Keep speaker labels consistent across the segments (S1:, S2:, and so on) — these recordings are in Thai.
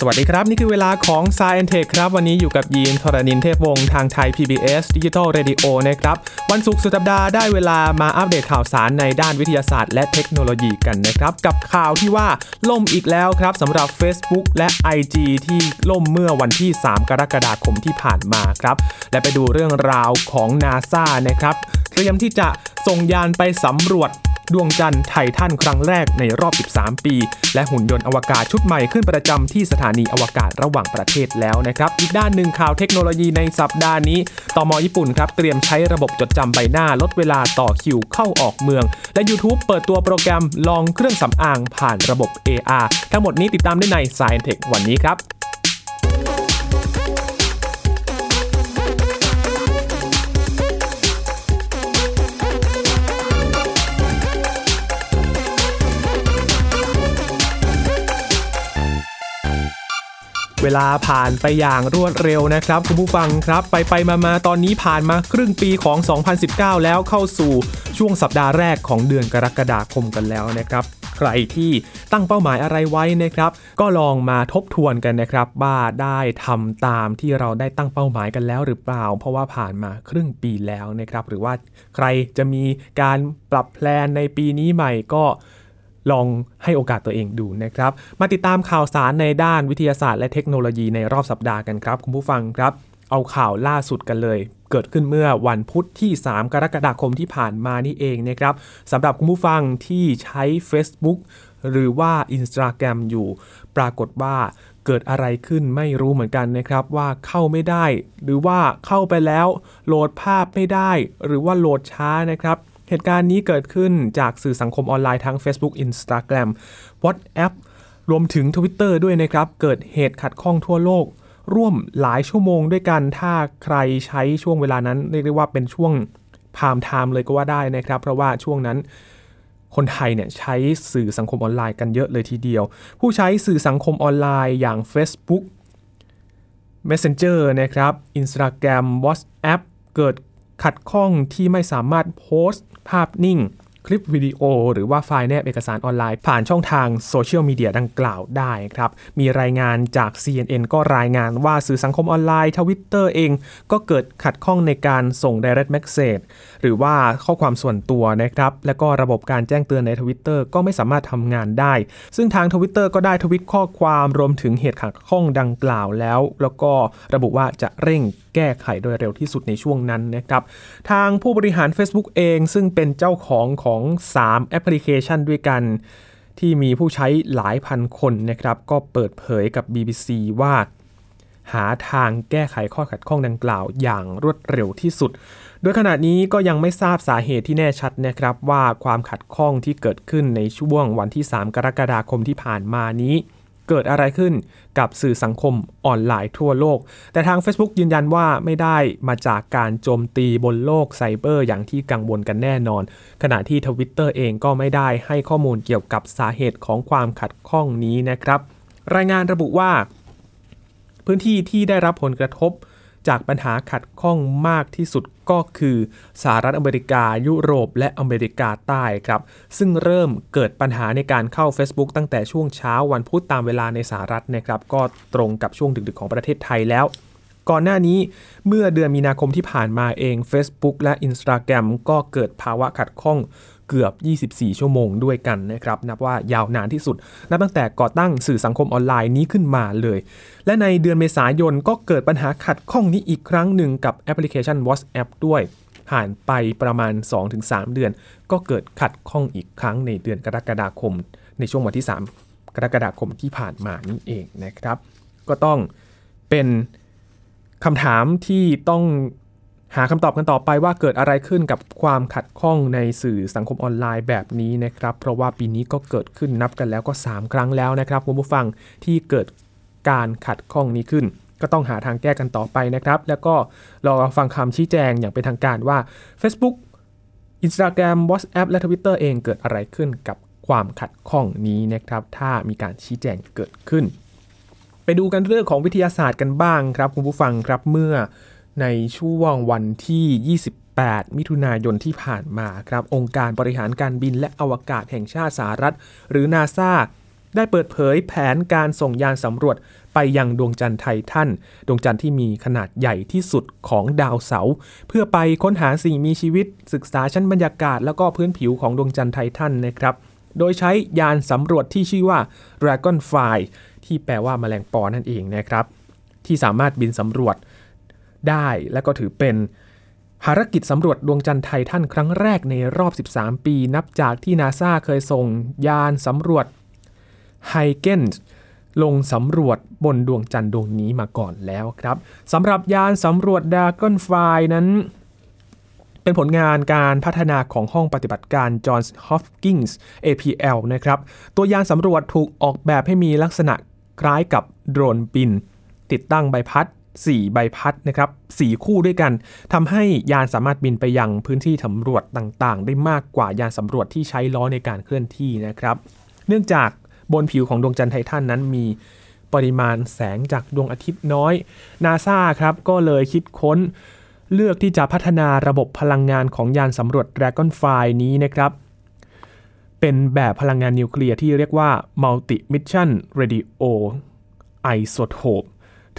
S1: สวัสดีครับ นี่คือเวลาของ s าย e n t e c h ครับ วันนี้อยู่กับยีนทรณินเทพวงศ์ทางไทย PBS Digital Radio นะครับ วันศุกร์สุดสัปดาห์ได้เวลามาอัปเดตข่าวสารในด้านวิทยาศาสตร์และเทคโนโลยีกันนะครับ กับข่าวที่ว่าล่มอีกแล้วครับสำหรับ Facebook และ IG ที่ล่มเมื่อวันที่ 3 กรกฎาคมที่ผ่านมาครับ และไปดูเรื่องราวของ NASA นะครับเตรียมที่จะส่งยานไปสำรวจ ดวงจันทร์ไททันครั้งแรกในรอบ 13 ปี และหุ่นยนต์อวกาศชุดใหม่ขึ้นประจำที่สถานีอวกาศระหว่างประเทศแล้วนะครับ อีกด้านหนึ่งข่าวเทคโนโลยีในสัปดาห์นี้ตมญี่ปุ่นครับเตรียมใช้ระบบจดจำใบหน้าลดเวลาต่อคิวเข้าออกเมือง และ YouTube เปิดตัวโปรแกรมลองเครื่องสำอางผ่านระบบ AR ทั้งหมดนี้ติดตามได้ใน Science Tech วันนี้ครับ เวลาผ่านไปอย่างรวดเร็วนะครับ คุณผู้ฟังครับ ไปไปมามาตอนนี้ผ่านมาครึ่งปีของ 2019 แล้วเข้าสู่ช่วงสัปดาห์แรกของเดือนกรกฎาคมกันแล้วนะครับ ใครที่ตั้งเป้าหมายอะไรไว้นะครับ ก็ลองมาทบทวนกันนะครับว่าได้ทำตามที่เราได้ตั้งเป้าหมายกันแล้วหรือเปล่า เพราะว่าผ่านมาครึ่งปีแล้วนะครับ หรือว่าใครจะมีการปรับแพลนในปีนี้ใหม่ก็ ลองให้โอกาสตัวเองดูนะครับ มาติดตามข่าวสารในด้านวิทยาศาสตร์และเทคโนโลยีในรอบสัปดาห์กันครับคุณผู้ฟังครับ เอาข่าวล่าสุดกันเลย เกิดขึ้นเมื่อวันพุธที่ 3 กรกฎาคมที่ผ่านมานี่เองนะครับสำหรับคุณผู้ฟังที่ใช้ Facebook หรือว่า Instagram อยู่ ปรากฏว่าเกิดอะไรขึ้นไม่รู้เหมือนกันนะครับว่าเข้าไม่ได้ หรือว่าเข้าไปแล้วโหลดภาพไม่ได้ หรือว่าโหลดช้านะครับ เหตุการณ์นี้เกิดขึ้นจากสื่อสังคมออนไลน์ทั้ง Facebook Instagram WhatsApp รวมถึง Twitter ด้วยนะครับ เกิดเหตุขัดข้องทั่วโลก ร่วมหลายชั่วโมงด้วยกัน ถ้าใครใช้ช่วงเวลานั้น เรียกได้ว่าเป็นช่วงพามไทม์เลยก็ว่าได้นะครับ เพราะว่าช่วงนั้นคนไทยเนี่ยใช้สื่อสังคมออนไลน์กันเยอะเลยทีเดียว ผู้ใช้สื่อสังคมออนไลน์อย่าง Facebook Messenger นะครับ Instagram WhatsApp เกิด ขัดข้องที่ไม่สามารถโพสต์ภาพนิ่ง คลิปวิดีโอ หรือว่าไฟล์แนบเอกสารออนไลน์ ผ่านช่องทางโซเชียลมีเดียดังกล่าวได้ครับ มีรายงานจาก CNN ก็รายงานว่าสื่อสังคมออนไลน์ทวิตเตอร์เอง ก็เกิดขัดข้องในการส่ง direct message หรือว่าข้อความส่วนตัวนะครับ และก็ระบบการแจ้งเตือนในทวิตเตอร์ก็ไม่สามารถทำงานได้ ซึ่งทางทวิตเตอร์ก็ได้ทวิตข้อความรวมถึงเหตุขัดข้องดังกล่าวแล้ว แล้วก็ระบุว่าจะเร่งแก้ไขโดยเร็วที่สุดในช่วงนั้นนะครับ ทางผู้บริหาร Facebook เอง ซึ่งเป็นเจ้าของของ3 แอปพลิเคชันด้วยกัน ที่มีผู้ใช้หลายพันคนนะครับ ก็เปิดเผยกับ BBC ว่า หาทางแก้ไขข้อขัดข้องดังกล่าวอย่างรวดเร็วที่สุด โดยขณะนี้ก็ยังไม่ทราบสาเหตุที่แน่ชัดนะครับว่าความขัดข้องที่เกิดขึ้นในช่วงวันที่ 3 กรกฎาคมที่ผ่านมานี้ เกิดอะไรขึ้นกับสื่อสังคมออนไลน์ทั่วโลก แต่ทาง Facebook ยืนยันว่าไม่ได้มาจากการโจมตีบนโลกไซเบอร์อย่างที่กังวลกันแน่นอน ขณะที่ทวิตเตอร์เองก็ไม่ได้ให้ข้อมูลเกี่ยวกับสาเหตุของความขัดข้องนี้นะครับ รายงานระบุว่า พื้นที่ที่ได้รับผลกระทบ จากปัญหาขัดข้องมากที่สุดก็คือสหรัฐอเมริกายุโรป และอเมริกาใต้ครับ ซึ่งเริ่มเกิดปัญหาในการเข้า Facebook ตั้งแต่ช่วงเช้าวันพุธตามเวลาในสหรัฐนะครับ ก็ตรงกับช่วงดึกๆของประเทศไทยแล้ว ก่อนหน้านี้เมื่อเดือนมีนาคมที่ผ่านมาเอง Facebook และ Instagram ก็เกิดภาวะขัดข้องเกือบ 24 ชั่วโมงด้วยกันนะครับ นับว่ายาวนานที่สุด นับตั้งแต่ก่อตั้งสื่อสังคมออนไลน์นี้ขึ้นมาเลย และในเดือนเมษายนก็เกิดปัญหาขัดข้องนี้อีกครั้งหนึ่งกับแอปพลิเคชัน WhatsApp ด้วย ผ่านไปประมาณ 2-3 เดือน ก็เกิดขัดข้องอีกครั้งในเดือนกรกฎาคม ในช่วงวันที่ 3 กรกฎาคมที่ผ่านมานี่เองนะครับ ก็ต้องเป็น คำถามที่ต้องหาคำตอบกันต่อไปว่าเกิดอะไรขึ้นกับความขัดข้องในสื่อสังคมออนไลน์แบบนี้นะครับ เพราะว่าปีนี้ก็เกิดขึ้นนับกันแล้วก็ 3 ครั้งแล้วนะครับคุณผู้ฟังที่เกิดการขัดข้องนี้ขึ้น ก็ต้องหาทางแก้กันต่อไปนะครับ แล้วก็รอฟังคำชี้แจงอย่างเป็นทางการว่า Facebook Instagram WhatsApp และ Twitter เองเกิดอะไรขึ้นกับความขัดข้องนี้นะครับ ถ้ามีการชี้แจงเกิดขึ้น ไปดูกันเรื่องของวิทยาศาสตร์กันบ้างครับคุณผู้ฟังครับเมื่อในช่วงวันที่ 28 มิถุนายนที่ผ่านมาครับองค์การบริหารการบินและอวกาศแห่งชาติสหรัฐ หรือนาซาได้เปิดเผยแผนการส่งยานสำรวจไปยังดวงจันทร์ไททันดวงจันทร์ที่มีขนาดใหญ่ที่สุดของดาวเสาร์เพื่อไปค้นหาสิ่งมีชีวิต ศึกษาชั้นบรรยากาศ แล้วก็พื้นผิวของดวงจันทร์ไททันนะครับ โดยใช้ยานสำรวจที่ชื่อว่า Dragonfly ที่แปลว่าแมลงปอนั่นเองนะครับ ที่สามารถบินสำรวจได้และก็ถือเป็นภารกิจสำรวจดวงจันทร์ไททันครั้งแรกในรอบ 13 ปี นับจากที่นาซาเคยส่งยานสำรวจไฮเกนลงสำรวจบนดวงจันทร์ดวงนี้มาก่อนแล้วครับสำหรับยานสำรวจดาก้อนไฟนั้น เป็นผลงานการพัฒนาของห้องปฏิบัติการ Johns Hopkins APL นะครับ ตัวยานสำรวจถูกออกแบบให้มีลักษณะ คล้ายกับโดรนบิน ติดตั้งใบพัด 4 ใบพัดนะครับ4คู่ด้วยกันทำให้ยานสามารถบินไปยังพื้นที่สำรวจต่างๆ ได้มากกว่ายานสำรวจที่ใช้ล้อในการเคลื่อนที่นะครับ เนื่องจากบนผิวของดวงจันทร์ไททันนั้นมีปริมาณแสงจากดวงอาทิตย์น้อยนาซาครับก็เลยคิดค้น เลือกที่จะพัฒนาระบบพลังงานของยานสำรวจ Dragonfly นี้นะครับ เป็นแบบพลังงานนิวเคลียร์ที่เรียกว่า Multi Mission Radio Isotope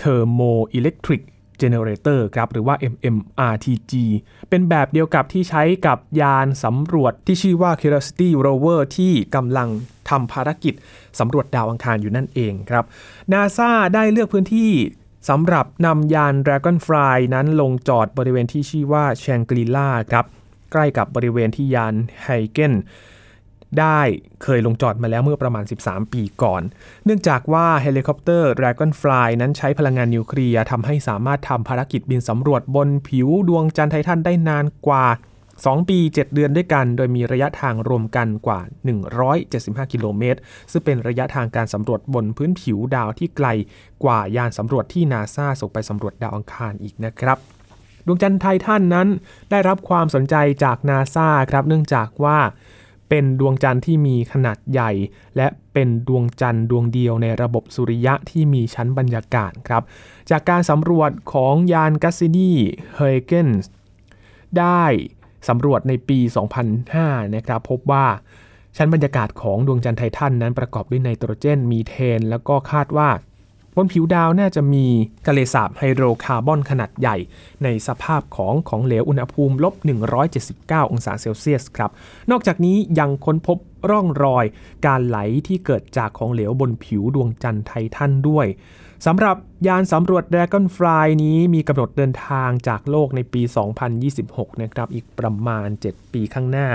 S1: Thermoelectric Generator ครับหรือว่า MMRTG เป็นแบบเดียวกับที่ใช้กับยานสำรวจที่ชื่อว่า Curiosity Rover ที่กำลังทำภารกิจสำรวจดาวอังคารอยู่นั่นเองครับ NASA ได้เลือกพื้นที่สำหรับนำยาน Dragonfly นั้นลงจอดบริเวณที่ชื่อว่า Shangri-La ครับใกล้กับบริเวณที่ยานไฮเกน ได้เคยลงจอดมาแล้วเมื่อประมาณ 13 ปีก่อน เนื่องจากว่าเฮลิคอปเตอร์ Dragonfly นั้นใช้พลังงานนิวเคลียร์ทำให้สามารถทำภารกิจบินสำรวจบนผิวดวงจันทร์ไททันได้นานกว่า 2 ปี 7 เดือนด้วยกัน โดยมีระยะทางรวมกันกว่า 175 กิโลเมตร ซึ่งเป็นระยะทางการสำรวจบนพื้นผิวดาวที่ไกลกว่ายานสำรวจที่นาซาส่งไปสำรวจดาวอังคารอีกนะครับดวงจันทร์ไททันนั้นได้รับความสนใจจากนาซาครับเนื่องจากว่า เป็นดวงจันทร์ที่มีขนาดใหญ่ และเป็นดวงจันทร์ดวงเดียวในระบบสุริยะที่มีชั้นบรรยากาศครับ จากการสำรวจของยานแคสสินีฮอยเกนส์ได้สำรวจในปี 2005 นะครับ พบว่าชั้นบรรยากาศของดวงจันทร์ไททันนั้นประกอบด้วยไนโตรเจน มีเทน แล้วก็คาดว่า บนผิวดาวน่าจะมีทะเลสาบไฮโดรคาร์บอนขนาดใหญ่ ในสภาพของของเหลวอุณหภูมิลบ 179 องศาเซลเซียสครับ นอกจากนี้ยังค้นพบร่องรอยการไหลที่เกิดจากของเหลวบนผิวดวงจันทร์ไททันด้วยสำหรับยานสำรวจ Dragonfly นี้มีกำหนดเดินทางจากโลกในปี 2026 นะครับอีกประมาณ 7 ปีข้างหน้า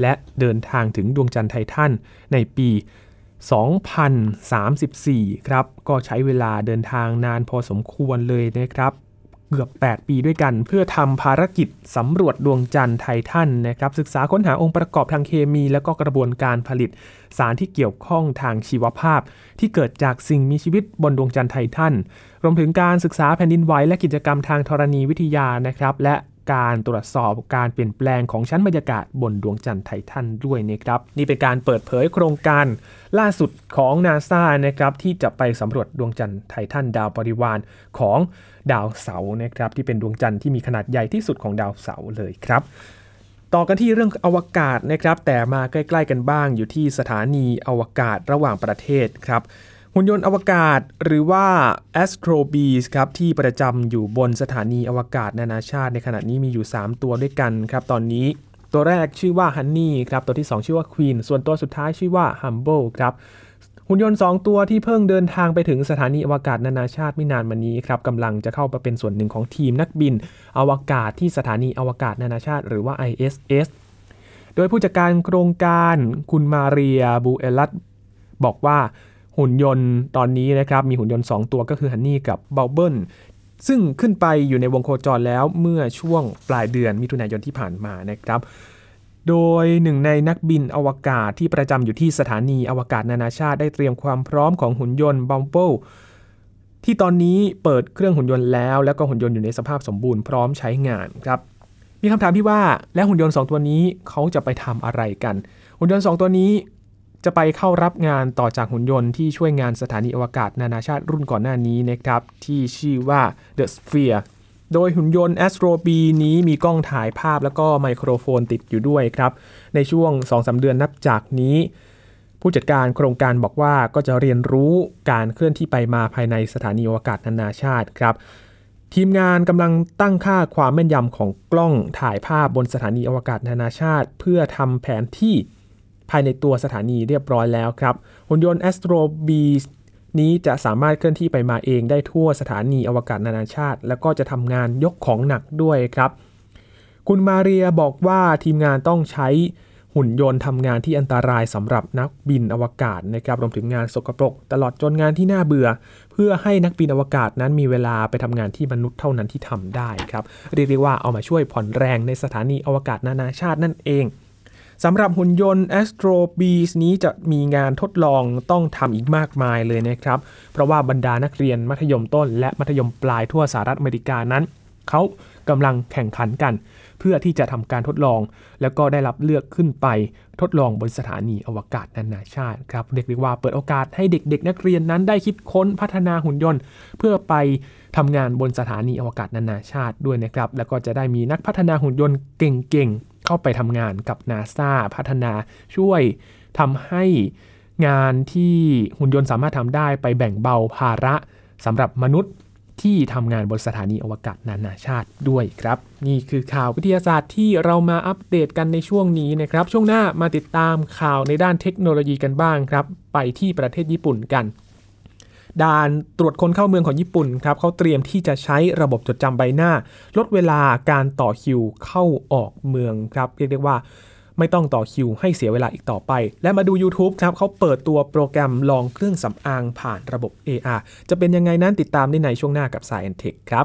S1: และเดินทางถึงดวงจันทร์ไททันในปี 2034 ครับ ก็ใช้เวลาเดินทางนานพอสมควรเลยนะครับ เกือบ 8 ปีด้วยกัน เพื่อทำภารกิจสำรวจดวงจันทร์ไททันนะครับ ศึกษาค้นหาองค์ประกอบทางเคมี และก็กระบวนการผลิต สารที่เกี่ยวข้องทางชีวภาพ ที่เกิดจากสิ่งมีชีวิตบนดวงจันทร์ไททัน รวมถึงการศึกษาแผ่นดินไหวและกิจกรรมทางธรณีวิทยานะครับ และ การตรวจสอบการเปลี่ยนแปลงของชั้นบรรยากาศบนดวงจันทร์ไททันด้วยนะครับ นี่เป็นการเปิดเผยโครงการล่าสุดของนาซานะครับที่จะไปสำรวจดวงจันทร์ไททันดาวบริวารของดาวเสาร์นะครับที่เป็นดวงจันทร์ที่มีขนาดใหญ่ที่สุดของดาวเสาร์เลยครับต่อกันที่เรื่องอวกาศนะครับ แต่มาใกล้ ๆ กันบ้างอยู่ที่สถานีอวกาศระหว่างประเทศครับ หุ่นยนต์อวกาศหรือว่า Astro Bees ครับที่ประจำอยู่บนสถานีอวกาศนานาชาติในขณะนี้มีอยู่ 3 ตัวด้วยกันครับ ตอนนี้ตัวแรกชื่อว่า Honey ครับ ตัวที่ 2 ชื่อว่า Queen ส่วนตัวสุดท้ายชื่อว่า Humble ครับหุ่นยนต์ 2 ตัวที่เพิ่งเดินทางไปถึงสถานีอวกาศนานาชาติไม่นานมานี้ครับกำลังจะเข้ามาเป็นส่วนหนึ่งของทีมนักบิน อวกาศที่สถานีอวกาศนานาชาติ หรือว่า ISS โดยผู้จัดการโครงการคุณมาเรียบูเอลัตบอกว่า หุ่นยนต์ตอนนี้นะครับมีหุ่นยนต์ 2 ตัวก็คือฮันนี่กับเบลเบิลซึ่งขึ้นไปอยู่ในวงโคจรแล้วเมื่อช่วงปลายเดือนมิถุนายนที่ผ่านมานะครับ โดยหนึ่งในนักบินอวกาศที่ประจำอยู่ที่สถานีอวกาศนานาชาติได้เตรียมความพร้อมของหุ่นยนต์บัมเบิลที่ตอนนี้เปิดเครื่องหุ่นยนต์แล้ว แล้วก็หุ่นยนต์อยู่ในสภาพสมบูรณ์พร้อมใช้งานครับ มีคำถามที่ว่าแล้วหุ่นยนต์ 2 ตัวนี้เขาจะไปทำอะไรกัน หุ่นยนต์ 2 ตัวนี้ จะไปเข้ารับงานต่อจากหุ่นยนต์ที่ช่วยงานสถานีอวกาศนานาชาติรุ่นก่อนหน้านี้นะครับ ที่ชื่อว่า The Sphere โดยหุ่นยนต์ Astro B นี้มีกล้องถ่ายภาพแล้วก็ไมโครโฟนติดอยู่ด้วยครับ ในช่วง 2-3 เดือนนับจากนี้ ผู้ผู้จัดการโครงการบอกว่าก็จะเรียนรู้การเคลื่อนที่ไปมาภายในสถานีอวกาศนานาชาติครับ ทีมงานกำลังตั้งค่าความแม่นยำของกล้องถ่ายภาพบนสถานีอวกาศนานาชาติ เพื่อทำแผนที่ ภายในตัวสถานีเรียบร้อยแล้วครับ หุ่นยนต์ Astro B นี้จะสามารถเคลื่อนที่ไปมาเองได้ทั่วสถานีอวกาศนานาชาติ แล้วก็จะทำงานยกของหนักด้วยครับ คุณมาเรียบอกว่าทีมงานต้องใช้หุ่นยนต์ทำงานที่อันตรายสำหรับนักบินอวกาศนะครับรวมถึงงานสกปรก ตลอดจนงานที่น่าเบื่อ เพื่อให้นักบินอวกาศนั้นมีเวลาไปทำงานที่มนุษย์เท่านั้นที่ทำได้ครับเรียกว่าเอามาช่วยผ่อนแรงในสถานีอวกาศนานาชาตินั่นเอง สำหรับหุ่นยนต์ Astro Bees นี้จะมีงานทดลองต้องทำอีกมากมายเลยนะครับ เพราะว่าบรรดานักเรียนมัธยมต้น และมัธยมปลายทั่วสหรัฐอเมริกานั้น เขากำลังแข่งขันกัน เพื่อที่จะทำการทดลอง แล้วก็ได้รับเลือกขึ้นไปทดลองบนสถานีอวกาศนานาชาติครับเรียกได้ว่าเปิดโอกาสให้เด็กๆ นักเรียนนั้นได้คิดค้นพัฒนาหุ่นยนต์ เพื่อไปทำงานบนสถานีอวกาศนานาชาติด้วยนะครับ แล้วก็จะได้มีนักพัฒนาหุ่นยนต์เก่งๆ เข้าไปทำงานกับนาซาพัฒนาช่วยทำให้งานที่หุ่นยนต์สามารถทำได้ไปแบ่งเบาภาระสำหรับมนุษย์ที่ทำงานบนสถานีอวกาศนานาชาติด้วยครับ นี่คือข่าววิทยาศาสตร์ที่เรามาอัปเดตกันในช่วงนี้นะครับ ช่วงหน้ามาติดตามข่าวในด้านเทคโนโลยีกันบ้างครับ ไปที่ประเทศญี่ปุ่นกัน ด่านตรวจคนเข้าเมืองของญี่ปุ่นครับเขาเตรียมที่จะใช้ระบบจดจำใบหน้า ลดเวลาการต่อคิวเข้าออกเมืองครับเรียกได้ว่าไม่ต้องต่อคิวให้เสียเวลาอีกต่อไป และมาดู YouTube ครับเขาเปิดตัวโปรแกรมลองเครื่องสำอางผ่านระบบ AR จะเป็นยังไงนั้นติดตามได้ในช่วงหน้ากับ Science Tech ครับ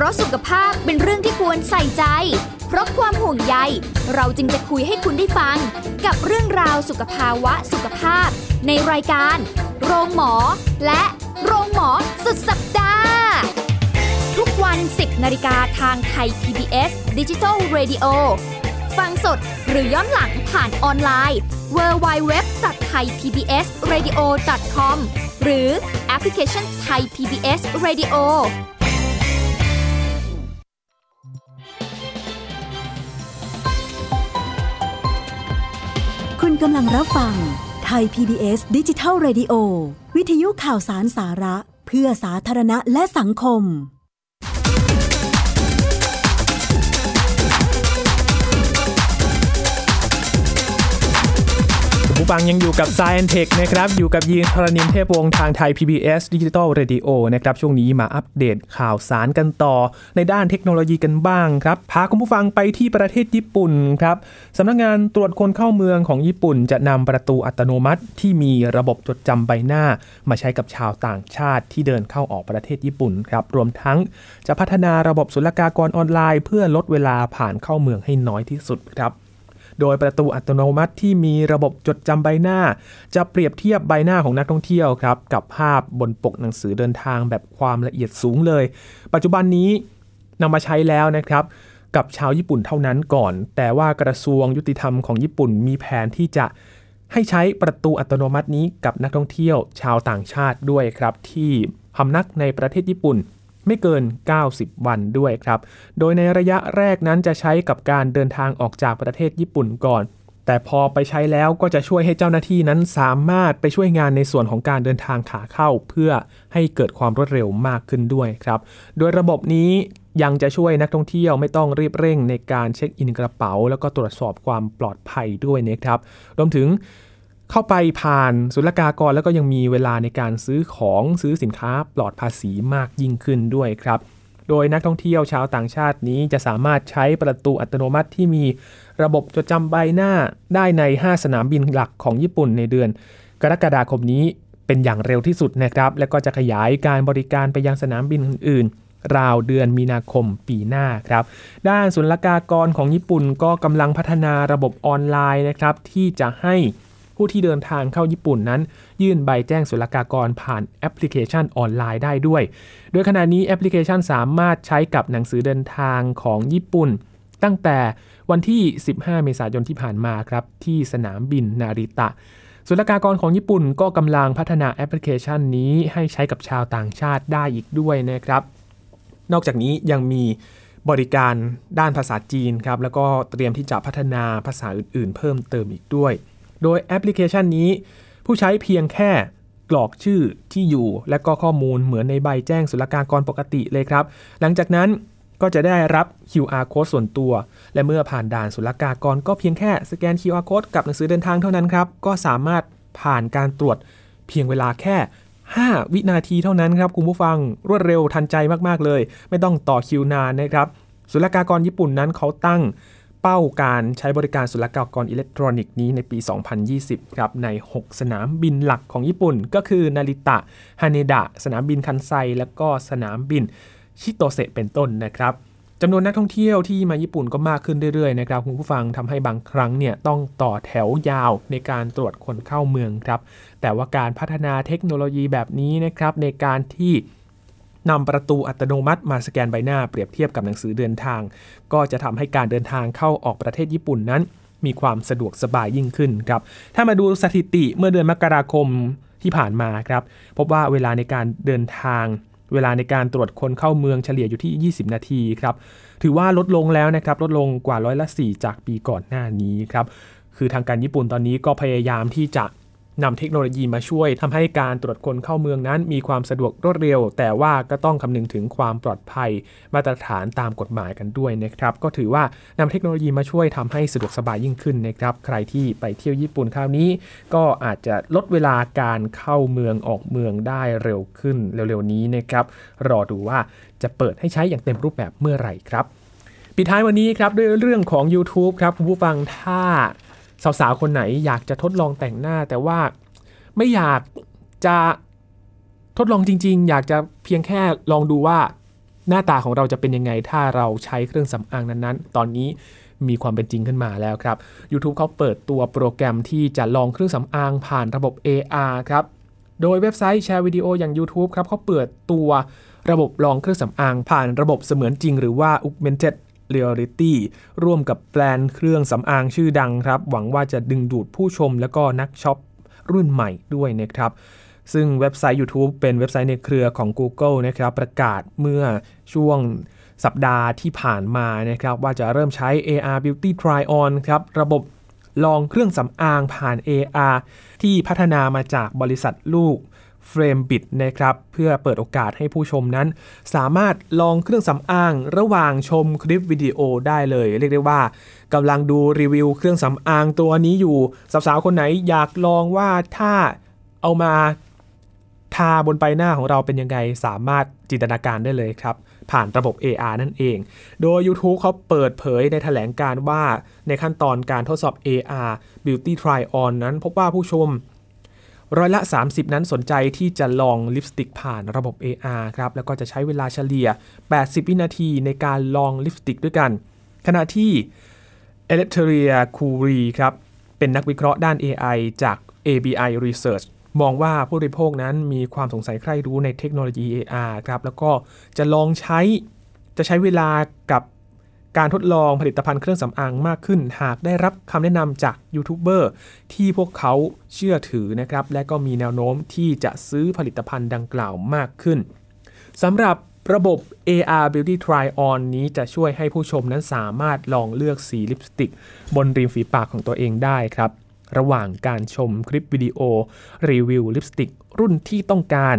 S2: ราะสุขภาพเป็นเรื่องที่ควรใส่ใจ เพราะความห่วงใย เราจึงจะคุยให้คุณได้ฟัง กับเรื่องราวสุขภาวะสุขภาพ ในรายการ โรงหมอ และโรงหมอสุดสัปดาห์ ทุกวัน 10นาฬิกาทางไทย PBS d i g i ดิจิ Radio ฟังสดหรือย้อนหลังผ่านออนไลน์ www.thaipbsradio.com หรือแอปพลิเคชัน Thai PBS Radio
S3: กำลังรับฟัง ไทย PBS ดิจิทัล Radio วิทยุข่าวสารสาระ เพื่อสาธารณะและสังคม
S1: ฟังยังอยู่กับ Science Tech นะครับ อยู่กับยีนทรณินเทพวงศ์ทางไทย PBS Digital Radio นะครับ ช่วงนี้มาอัปเดตข่าวสารกันต่อ ในด้านเทคโนโลยีกันบ้างครับ พาคุณผู้ฟังไปที่ประเทศญี่ปุ่นครับสำนักงานตรวจคนเข้าเมืองของญี่ปุ่น จะนำประตูอัตโนมัติที่มีระบบจดจำใบหน้า มาใช้กับชาวต่างชาติที่เดินเข้าออกประเทศญี่ปุ่นครับ รวมทั้งจะพัฒนาระบบศุลกากรออนไลน์ เพื่อลดเวลาผ่านเข้าเมืองให้น้อยที่สุดครับ โดยประตูอัตโนมัติที่มีระบบจดจำใบหน้า จะเปรียบเทียบใบหน้าของนักท่องเที่ยวครับกับภาพบนปกหนังสือเดินทางแบบความละเอียดสูงเลย ปัจจุบันนี้นำมาใช้แล้วนะครับกับชาวญี่ปุ่นเท่านั้นก่อน แต่ว่ากระทรวงยุติธรรมของญี่ปุ่นมีแผนที่จะให้ใช้ประตูอัตโนมัตินี้กับนักท่องเที่ยวชาวต่างชาติด้วยครับที่พำนักในประเทศญี่ปุ่น ไม่เกิน 90 วันด้วยครับ โดยในระยะแรกนั้นจะใช้กับการเดินทางออกจากประเทศญี่ปุ่นก่อน แต่พอไปใช้แล้วก็จะช่วยให้เจ้าหน้าที่นั้นสามารถไปช่วยงานในส่วนของการเดินทางขาเข้า เพื่อให้เกิดความรวดเร็วมากขึ้นด้วยครับ โดยระบบนี้ยังจะช่วยนักท่องเที่ยวไม่ต้องรีบเร่งในการเช็คอินกระเป๋า แล้วก็ตรวจสอบความปลอดภัยด้วยนะครับ รวมถึง เข้าไปผ่านศุลกากรแล้วก็ยังมีเวลาในการซื้อของซื้อสินค้าปลอดภาษีมากยิ่งขึ้นด้วยครับ โดยนักท่องเที่ยวชาวต่างชาตินี้จะสามารถใช้ประตูอัตโนมัติที่มีระบบจดจำใบหน้าได้ใน 5 สนามบินหลักของญี่ปุ่นในเดือน กรกฎาคมนี้เป็นอย่างเร็วที่สุดนะครับ และก็จะขยายการบริการไปยังสนามบินอื่นๆราวเดือนมีนาคมปีหน้าครับ ด้านศุลกากรของญี่ปุ่นก็กำลังพัฒนาระบบออนไลน์นะครับ ที่จะให้ ผู้ที่เดินทางเข้าญี่ปุ่นนั้น ยื่นใบแจ้งศุลกากรผ่านแอปพลิเคชันออนไลน์ได้ด้วย โดยขณะนี้แอปพลิเคชันสามารถใช้กับหนังสือเดินทางของญี่ปุ่น ตั้งแต่วันที่ 15 เมษายนที่ผ่านมาครับที่สนามบินนาริตะศุลกากรของญี่ปุ่นก็กำลังพัฒนาแอปพลิเคชันนี้ให้ใช้กับชาวต่างชาติได้อีกด้วยนะครับ นอกจากนี้ยังมีบริการด้านภาษาจีนครับ แล้วก็เตรียมที่จะพัฒนาภาษาอื่นๆ เพิ่มเติมอีกด้วย โดยแอปพลิเคชันนี้ ผู้ใช้เพียงแค่กรอกชื่อที่อยู่ และก็ข้อมูลเหมือนในใบแจ้งศุลกากรปกติเลยครับ หลังจากนั้นก็จะได้รับ QR code ส่วนตัว และเมื่อผ่านด่านศุลกากรก็เพียงแค่สแกน QR code กับหนังสือเดินทางเท่านั้นครับ ก็สามารถผ่านการตรวจเพียงเวลาแค่ 5 วินาทีเท่านั้นครับคุณผู้ฟังรวดเร็วทันใจมาก ๆ เลย ไม่ต้องต่อคิวนานนะครับศุลกากรญี่ปุ่นนั้นเขาตั้ง เป้าการใช้บริการศุลกากรอิเล็กทรอนิกส์นี้ในปี 2020 ครับ ใน 6 สนามบินหลักของญี่ปุ่น ก็คือนาริตะ ฮาเนดะ สนามบินคันไซ และก็สนามบินชิโตเซะเป็นต้นนะครับจำนวนนักท่องเที่ยวที่มาญี่ปุ่นก็มากขึ้นเรื่อยๆนะครับคุณผู้ฟังทำให้บางครั้งเนี่ยต้องต่อแถวยาวในการตรวจคนเข้าเมืองครับ แต่ว่าการพัฒนาเทคโนโลยีแบบนี้นะครับในการที่ นำประตูอัตโนมัติมาสแกนใบหน้าเปรียบเทียบกับหนังสือเดินทาง ก็จะทำให้การเดินทางเข้าออกประเทศญี่ปุ่นนั้น มีความสะดวกสบายยิ่งขึ้นครับ ถ้ามาดูสถิติเมื่อเดือนมกราคมที่ผ่านมาครับพบว่าเวลาในการเดินทาง เวลาในการตรวจคนเข้าเมืองเฉลี่ยอยู่ที่ 20 นาทีครับถือว่าลดลงแล้วนะครับลดลงกว่าร้อยละ 4 จากปีก่อนหน้านี้ครับคือทางการญี่ปุ่นตอนนี้ก็พยายามที่จะ นำเทคโนโลยีมาช่วยทำให้การตรวจคนเข้าเมืองนั้นมีความสะดวกรวดเร็ว แต่ว่าก็ต้องคำนึงถึงความปลอดภัยมาตรฐานตามกฎหมายกันด้วยนะครับก็ถือว่านำเทคโนโลยีมาช่วยทำให้สะดวกสบายยิ่งขึ้นนะครับใครที่ไปเที่ยวญี่ปุ่นคราวนี้ ก็อาจจะลดเวลาการเข้าเมืองออกเมืองได้เร็วขึ้นเร็วๆนี้นะครับรอดูว่าจะเปิดให้ใช้อย่างเต็มรูปแบบเมื่อไหร่ครับปิดท้ายวันนี้ครับด้วยเรื่องของ YouTube ครับคุณผู้ฟังถ้า สาวๆคนไหนอยากจะทดลองแต่งหน้า แต่ว่าไม่อยากจะทดลองจริง ๆ อยากจะเพียงแค่ลองดูว่าหน้าตาของเราจะเป็นยังไง ถ้าเราใช้เครื่องสำอางนั้นๆ ตอนนี้มีความเป็นจริงขึ้นมาแล้วครับ YouTube เขาเปิดตัวโปรแกรมที่จะลองเครื่องสำอางผ่านระบบ AR ครับ โดยเว็บไซต์แชร์วิดีโออย่าง YouTube ครับเขาเปิดตัวระบบลองเครื่องสำอางผ่านระบบเสมือนจริง หรือว่า Augmented Reality ร่วมกับแบรนด์เครื่องสำอางชื่อดังครับ หวังว่าจะดึงดูดผู้ชมและก็นักช็อปรุ่นใหม่ด้วยนะครับซึ่งเว็บไซต์ YouTube เป็นเว็บไซต์ในเครือของ Google นะครับประกาศเมื่อช่วงสัปดาห์ที่ผ่านมานะครับว่าจะเริ่มใช้ AR Beauty Try On ครับระบบลองเครื่องสำอางผ่าน AR ที่พัฒนามาจากบริษัทลูก FameBit นะครับเพื่อเปิดโอกาสให้ผู้ชมนั้น สามารถลองเครื่องสำอางระหว่างชมคลิปวิดีโอได้เลย เรียกได้ว่ากำลังดูรีวิวเครื่องสำอางตัวนี้อยู่ สาวๆคนไหนอยากลองว่าถ้าเอามาทาบนใบหน้าของเราเป็นยังไงสามารถจินตนาการได้เลยครับ ผ่านระบบ AR นั่นเอง โดย YouTube เขาเปิดเผยในแถลงการว่าในขั้นตอนการทดสอบ AR Beauty Try On นั้น พบว่าผู้ชม ร้อยละ 30 นั้นสนใจที่จะลองลิปสติกผ่านระบบ AR ครับแล้วก็จะใช้เวลาเฉลี่ย 80 วินาทีในการลองลิปสติกด้วยกัน ขณะที่ e l e c t r i a c u r i ครับเป็นนักวิเคราะห์ด้าน AI จาก ABI Research มองว่าผู้บริโภคนั้นมีความสงสัยใคร่รู้ในเทคโนโลยี AR ครับแล้วก็จะลองใช้จะใช้เวลากับ การทดลองผลิตภัณฑ์เครื่องสำอางมากขึ้น หากได้รับคำแนะนำจากยูทูบเบอร์ที่พวกเขาเชื่อถือนะครับ และก็มีแนวโน้มที่จะซื้อผลิตภัณฑ์ดังกล่าวมากขึ้นสำหรับระบบ AR Beauty Try On นี้จะช่วยให้ผู้ชมนั้นสามารถลองเลือกสีลิปสติก บนริมฝีปากของตัวเองได้ครับ ระหว่างการชมคลิปวิดีโอรีวิวลิปสติกรุ่นที่ต้องการ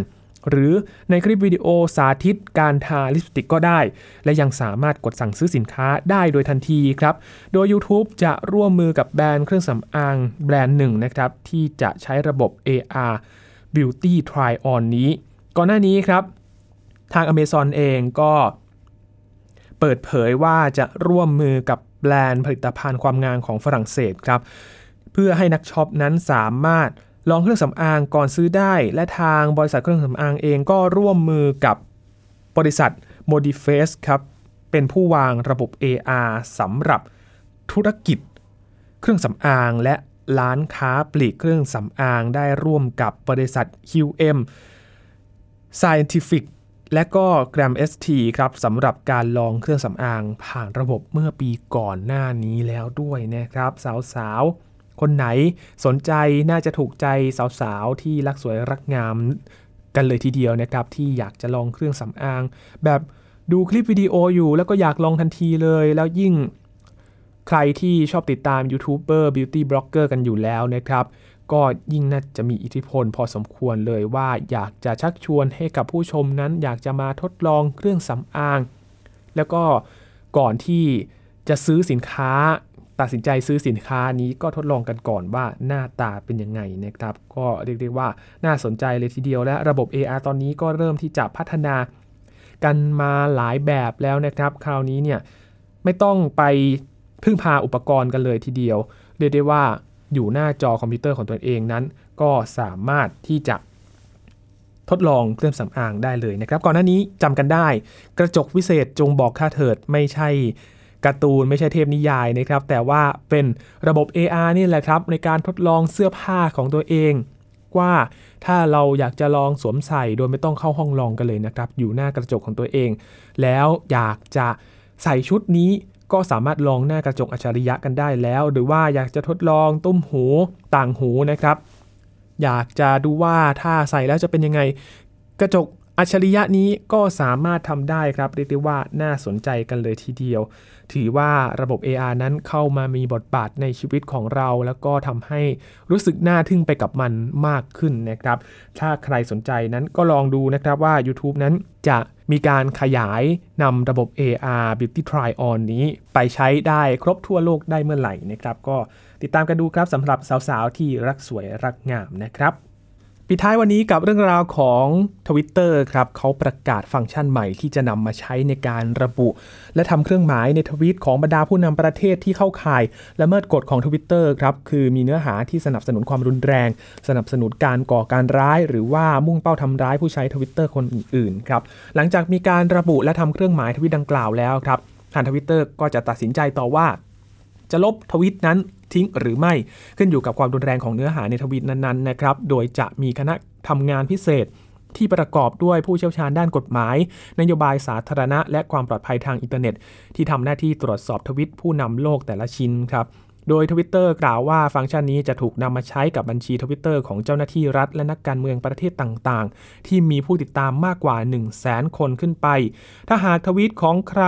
S1: หรือในคลิปวิดีโอสาธิตการทาลิปสติกก็ได้ และยังสามารถกดสั่งซื้อสินค้าได้โดยทันทีครับ โดย YouTube จะร่วมมือกับแบรนด์เครื่องสำอางแบรนด์หนึ่งนะครับ ที่จะใช้ระบบ AR Beauty Try On นี้ ก่อนหน้านี้ครับ ทาง Amazon เองก็เปิดเผยว่าจะร่วมมือกับแบรนด์ผลิตภัณฑ์ความงามของฝรั่งเศสครับ เพื่อให้นักช็อปนั้นสามารถ ลองเครื่องสำอางก่อนซื้อได้ และทางบริษัทเครื่องสำอางเองก็ร่วมมือกับบริษัท Modiface ครับ เป็นผู้วางระบบ AR สำหรับธุรกิจ เครื่องสำอางและร้านค้าปลีกเครื่องสำอางได้ร่วมกับบริษัท QM Scientific และก็ Gram ST ครับสำหรับการลองเครื่องสำอางผ่านระบบเมื่อปีก่อนหน้านี้แล้วด้วยนะครับ สาวๆ คนไหนสนใจน่าจะถูกใจสาวๆ ที่รักสวยรักงามกันเลยทีเดียวนะครับ ที่อยากจะลองเครื่องสำอาง แบบดูคลิปวิดีโออยู่ แล้วก็อยากลองทันทีเลย แล้วยิ่งใครที่ชอบติดตาม YouTuber beauty blogger กันอยู่แล้วนะครับก็ยิ่งน่าจะมีอิทธิพลพอสมควรเลยว่าอยากจะชักชวนให้กับผู้ชมนั้น อยากจะมาทดลองเครื่องสำอาง แล้วก็ก่อนที่จะซื้อสินค้า ตัดสินใจซื้อสินค้านี้ก็ทดลองกันก่อนว่าหน้าตาเป็นยังไงนะครับ ก็เรียกได้ว่าน่าสนใจเลยทีเดียวและระบบ AR ตอนนี้ก็เริ่มที่จะพัฒนากันมาหลายแบบแล้วนะครับ คราวนี้เนี่ยไม่ต้องไปพึ่งพาอุปกรณ์กันเลยทีเดียว เรียกได้ว่าอยู่หน้าจอคอมพิวเตอร์ของตัวเองนั้น ก็สามารถที่จะทดลองเครื่องสำอางได้เลยนะครับ ก่อนหน้านี้จำกันได้ กระจกวิเศษจงบอกค่าเถิดไม่ใช่ การ์ตูนไม่ใช่เทพนิยายนะครับ แต่ว่าเป็นระบบ AR นี่แหละครับ ในการทดลองเสื้อผ้าของตัวเอง ว่าถ้าเราอยากจะลองสวมใส่โดยไม่ต้องเข้าห้องลองกันเลยนะครับ อยู่หน้ากระจกของตัวเอง แล้วอยากจะใส่ชุดนี้ก็สามารถลองหน้ากระจกอัจฉริยะกันได้แล้ว หรือว่าอยากจะทดลองตุ้มหูต่างหูนะครับ อยากจะดูว่าถ้าใส่แล้วจะเป็นยังไง กระจกอัจฉริยะนี้ก็สามารถทำได้ครับเรียกได้ว่าน่าสนใจกันเลยทีเดียว ถือว่าระบบ AR นั้นเข้ามามีบทบาทในชีวิตของเรา แล้วก็ทำให้รู้สึกน่าทึ่งไปกับมันมากขึ้นนะครับ ถ้าใครสนใจนั้นก็ลองดูนะครับว่า YouTube นั้นจะมีการขยายนำระบบ AR Beauty Try On นี้ไปใช้ได้ครบทั่วโลกได้เมื่อไหร่นะครับ ก็ติดตามกันดูครับสำหรับสาวๆที่รักสวยรักงามนะครับ ปิดท้ายวันนี้กับเรื่องราวของ Twitter ครับเขาประกาศฟังก์ชันใหม่ที่จะนำมาใช้ในการระบุ และทำเครื่องหมายในทวิตของบรรดาผู้นำประเทศที่เข้าข่ายละเมิดกฎของ Twitter ครับคือมีเนื้อหาที่สนับสนุนความรุนแรง สนับสนุนการก่อการร้าย หรือว่ามุ่งเป้าทำร้ายผู้ใช้ Twitter คนอื่นๆครับหลังจากมีการระบุและทำเครื่องหมายทวิตดังกล่าวแล้วครับทางทวิตเตอร์ก็จะตัดสินใจต่อว่า จะลบทวิตนั้น ทิ้งหรือไม่ขึ้นอยู่กับความรุนแรงของเนื้อหาในทวิตนั้นๆนะครับโดยจะมีคณะทำงานพิเศษที่ประกอบด้วยผู้เชี่ยวชาญด้านกฎหมาย นโยบายสาธารณะ และความปลอดภัยทางอินเทอร์เน็ต ที่ทำหน้าที่ตรวจสอบทวิตผู้นำโลกแต่ละชิ้นครับ โดยทวิตเตอร์กล่าวว่าฟังก์ชันนี้จะถูกนำมาใช้กับบัญชีทวิตเตอร์ของเจ้าหน้าที่รัฐ และนักการเมืองประเทศต่างๆ ที่มีผู้ติดตามมากกว่า 1 0 0 0 0แสนคนขึ้นไป ถ้าหากทวิตของใคร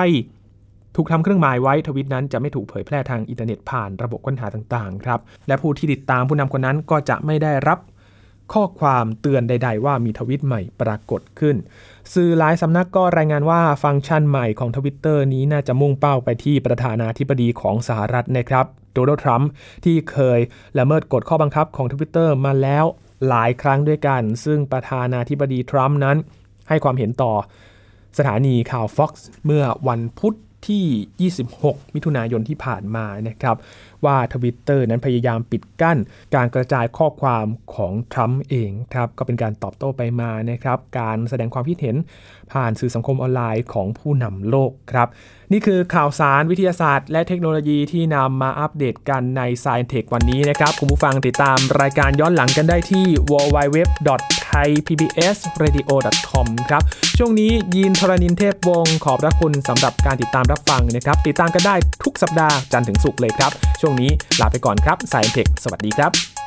S1: ถูกทำเครื่องหมายไว้ทวิตนั้นจะไม่ถูกเผยแพร่ทางอินเทอร์เน็ตผ่านระบบค้นหาต่างๆครับและผู้ที่ติดตามผู้นำคนนั้นก็จะไม่ได้รับข้อความเตือนใด ๆ ว่ามีทวิตใหม่ปรากฏขึ้น สื่อหลายสำนักก็รายงานว่าฟังก์ชันใหม่ของทวิตเตอร์นี้น่าจะมุ่งเป้าไปที่ประธานาธิบดีของสหรัฐนะครับโดนัลด์ทรัมป์ที่เคยละเมิดกฎข้อบังคับของทวิตเตอร์มาแล้วหลายครั้งด้วยกัน ซึ่งประธานาธิบดีทรัมป์นั้น ให้ความเห็นต่อสถานีข่าว Fox เมื่อวันพุธ ที่ 26 มิถุนายนที่ผ่านมานะครับ ว่าทวิตเตอร์นั้นพยายามปิดกั้น การกระจายข้อความของทรัมป์เองครับ ก็เป็นการตอบโต้ไปมานะครับ การแสดงความคิดเห็นผ่านสื่อสังคมออนไลน์ของผู้นำโลกครับ นี่คือข่าวสารวิทยาศาสตร์ และเทคโนโลยีที่นำมาอัปเดตกันใน Science Tech วันนี้นะครับ คุณผู้ฟังติดตามรายการย้อนหลังกันได้ที่ www. thaipbsradio.com ครับ ช่วงนี้ยินทรณินเทพวงศ์ขอบพระคุณสำหรับการติดตามรับฟังนะครับ ติดตามกันได้ทุกสัปดาห์จันทร์ถึงศุกร์เลยครับ ช่วงนี้ลาไปก่อนครับสายเพกสวัสดีครับ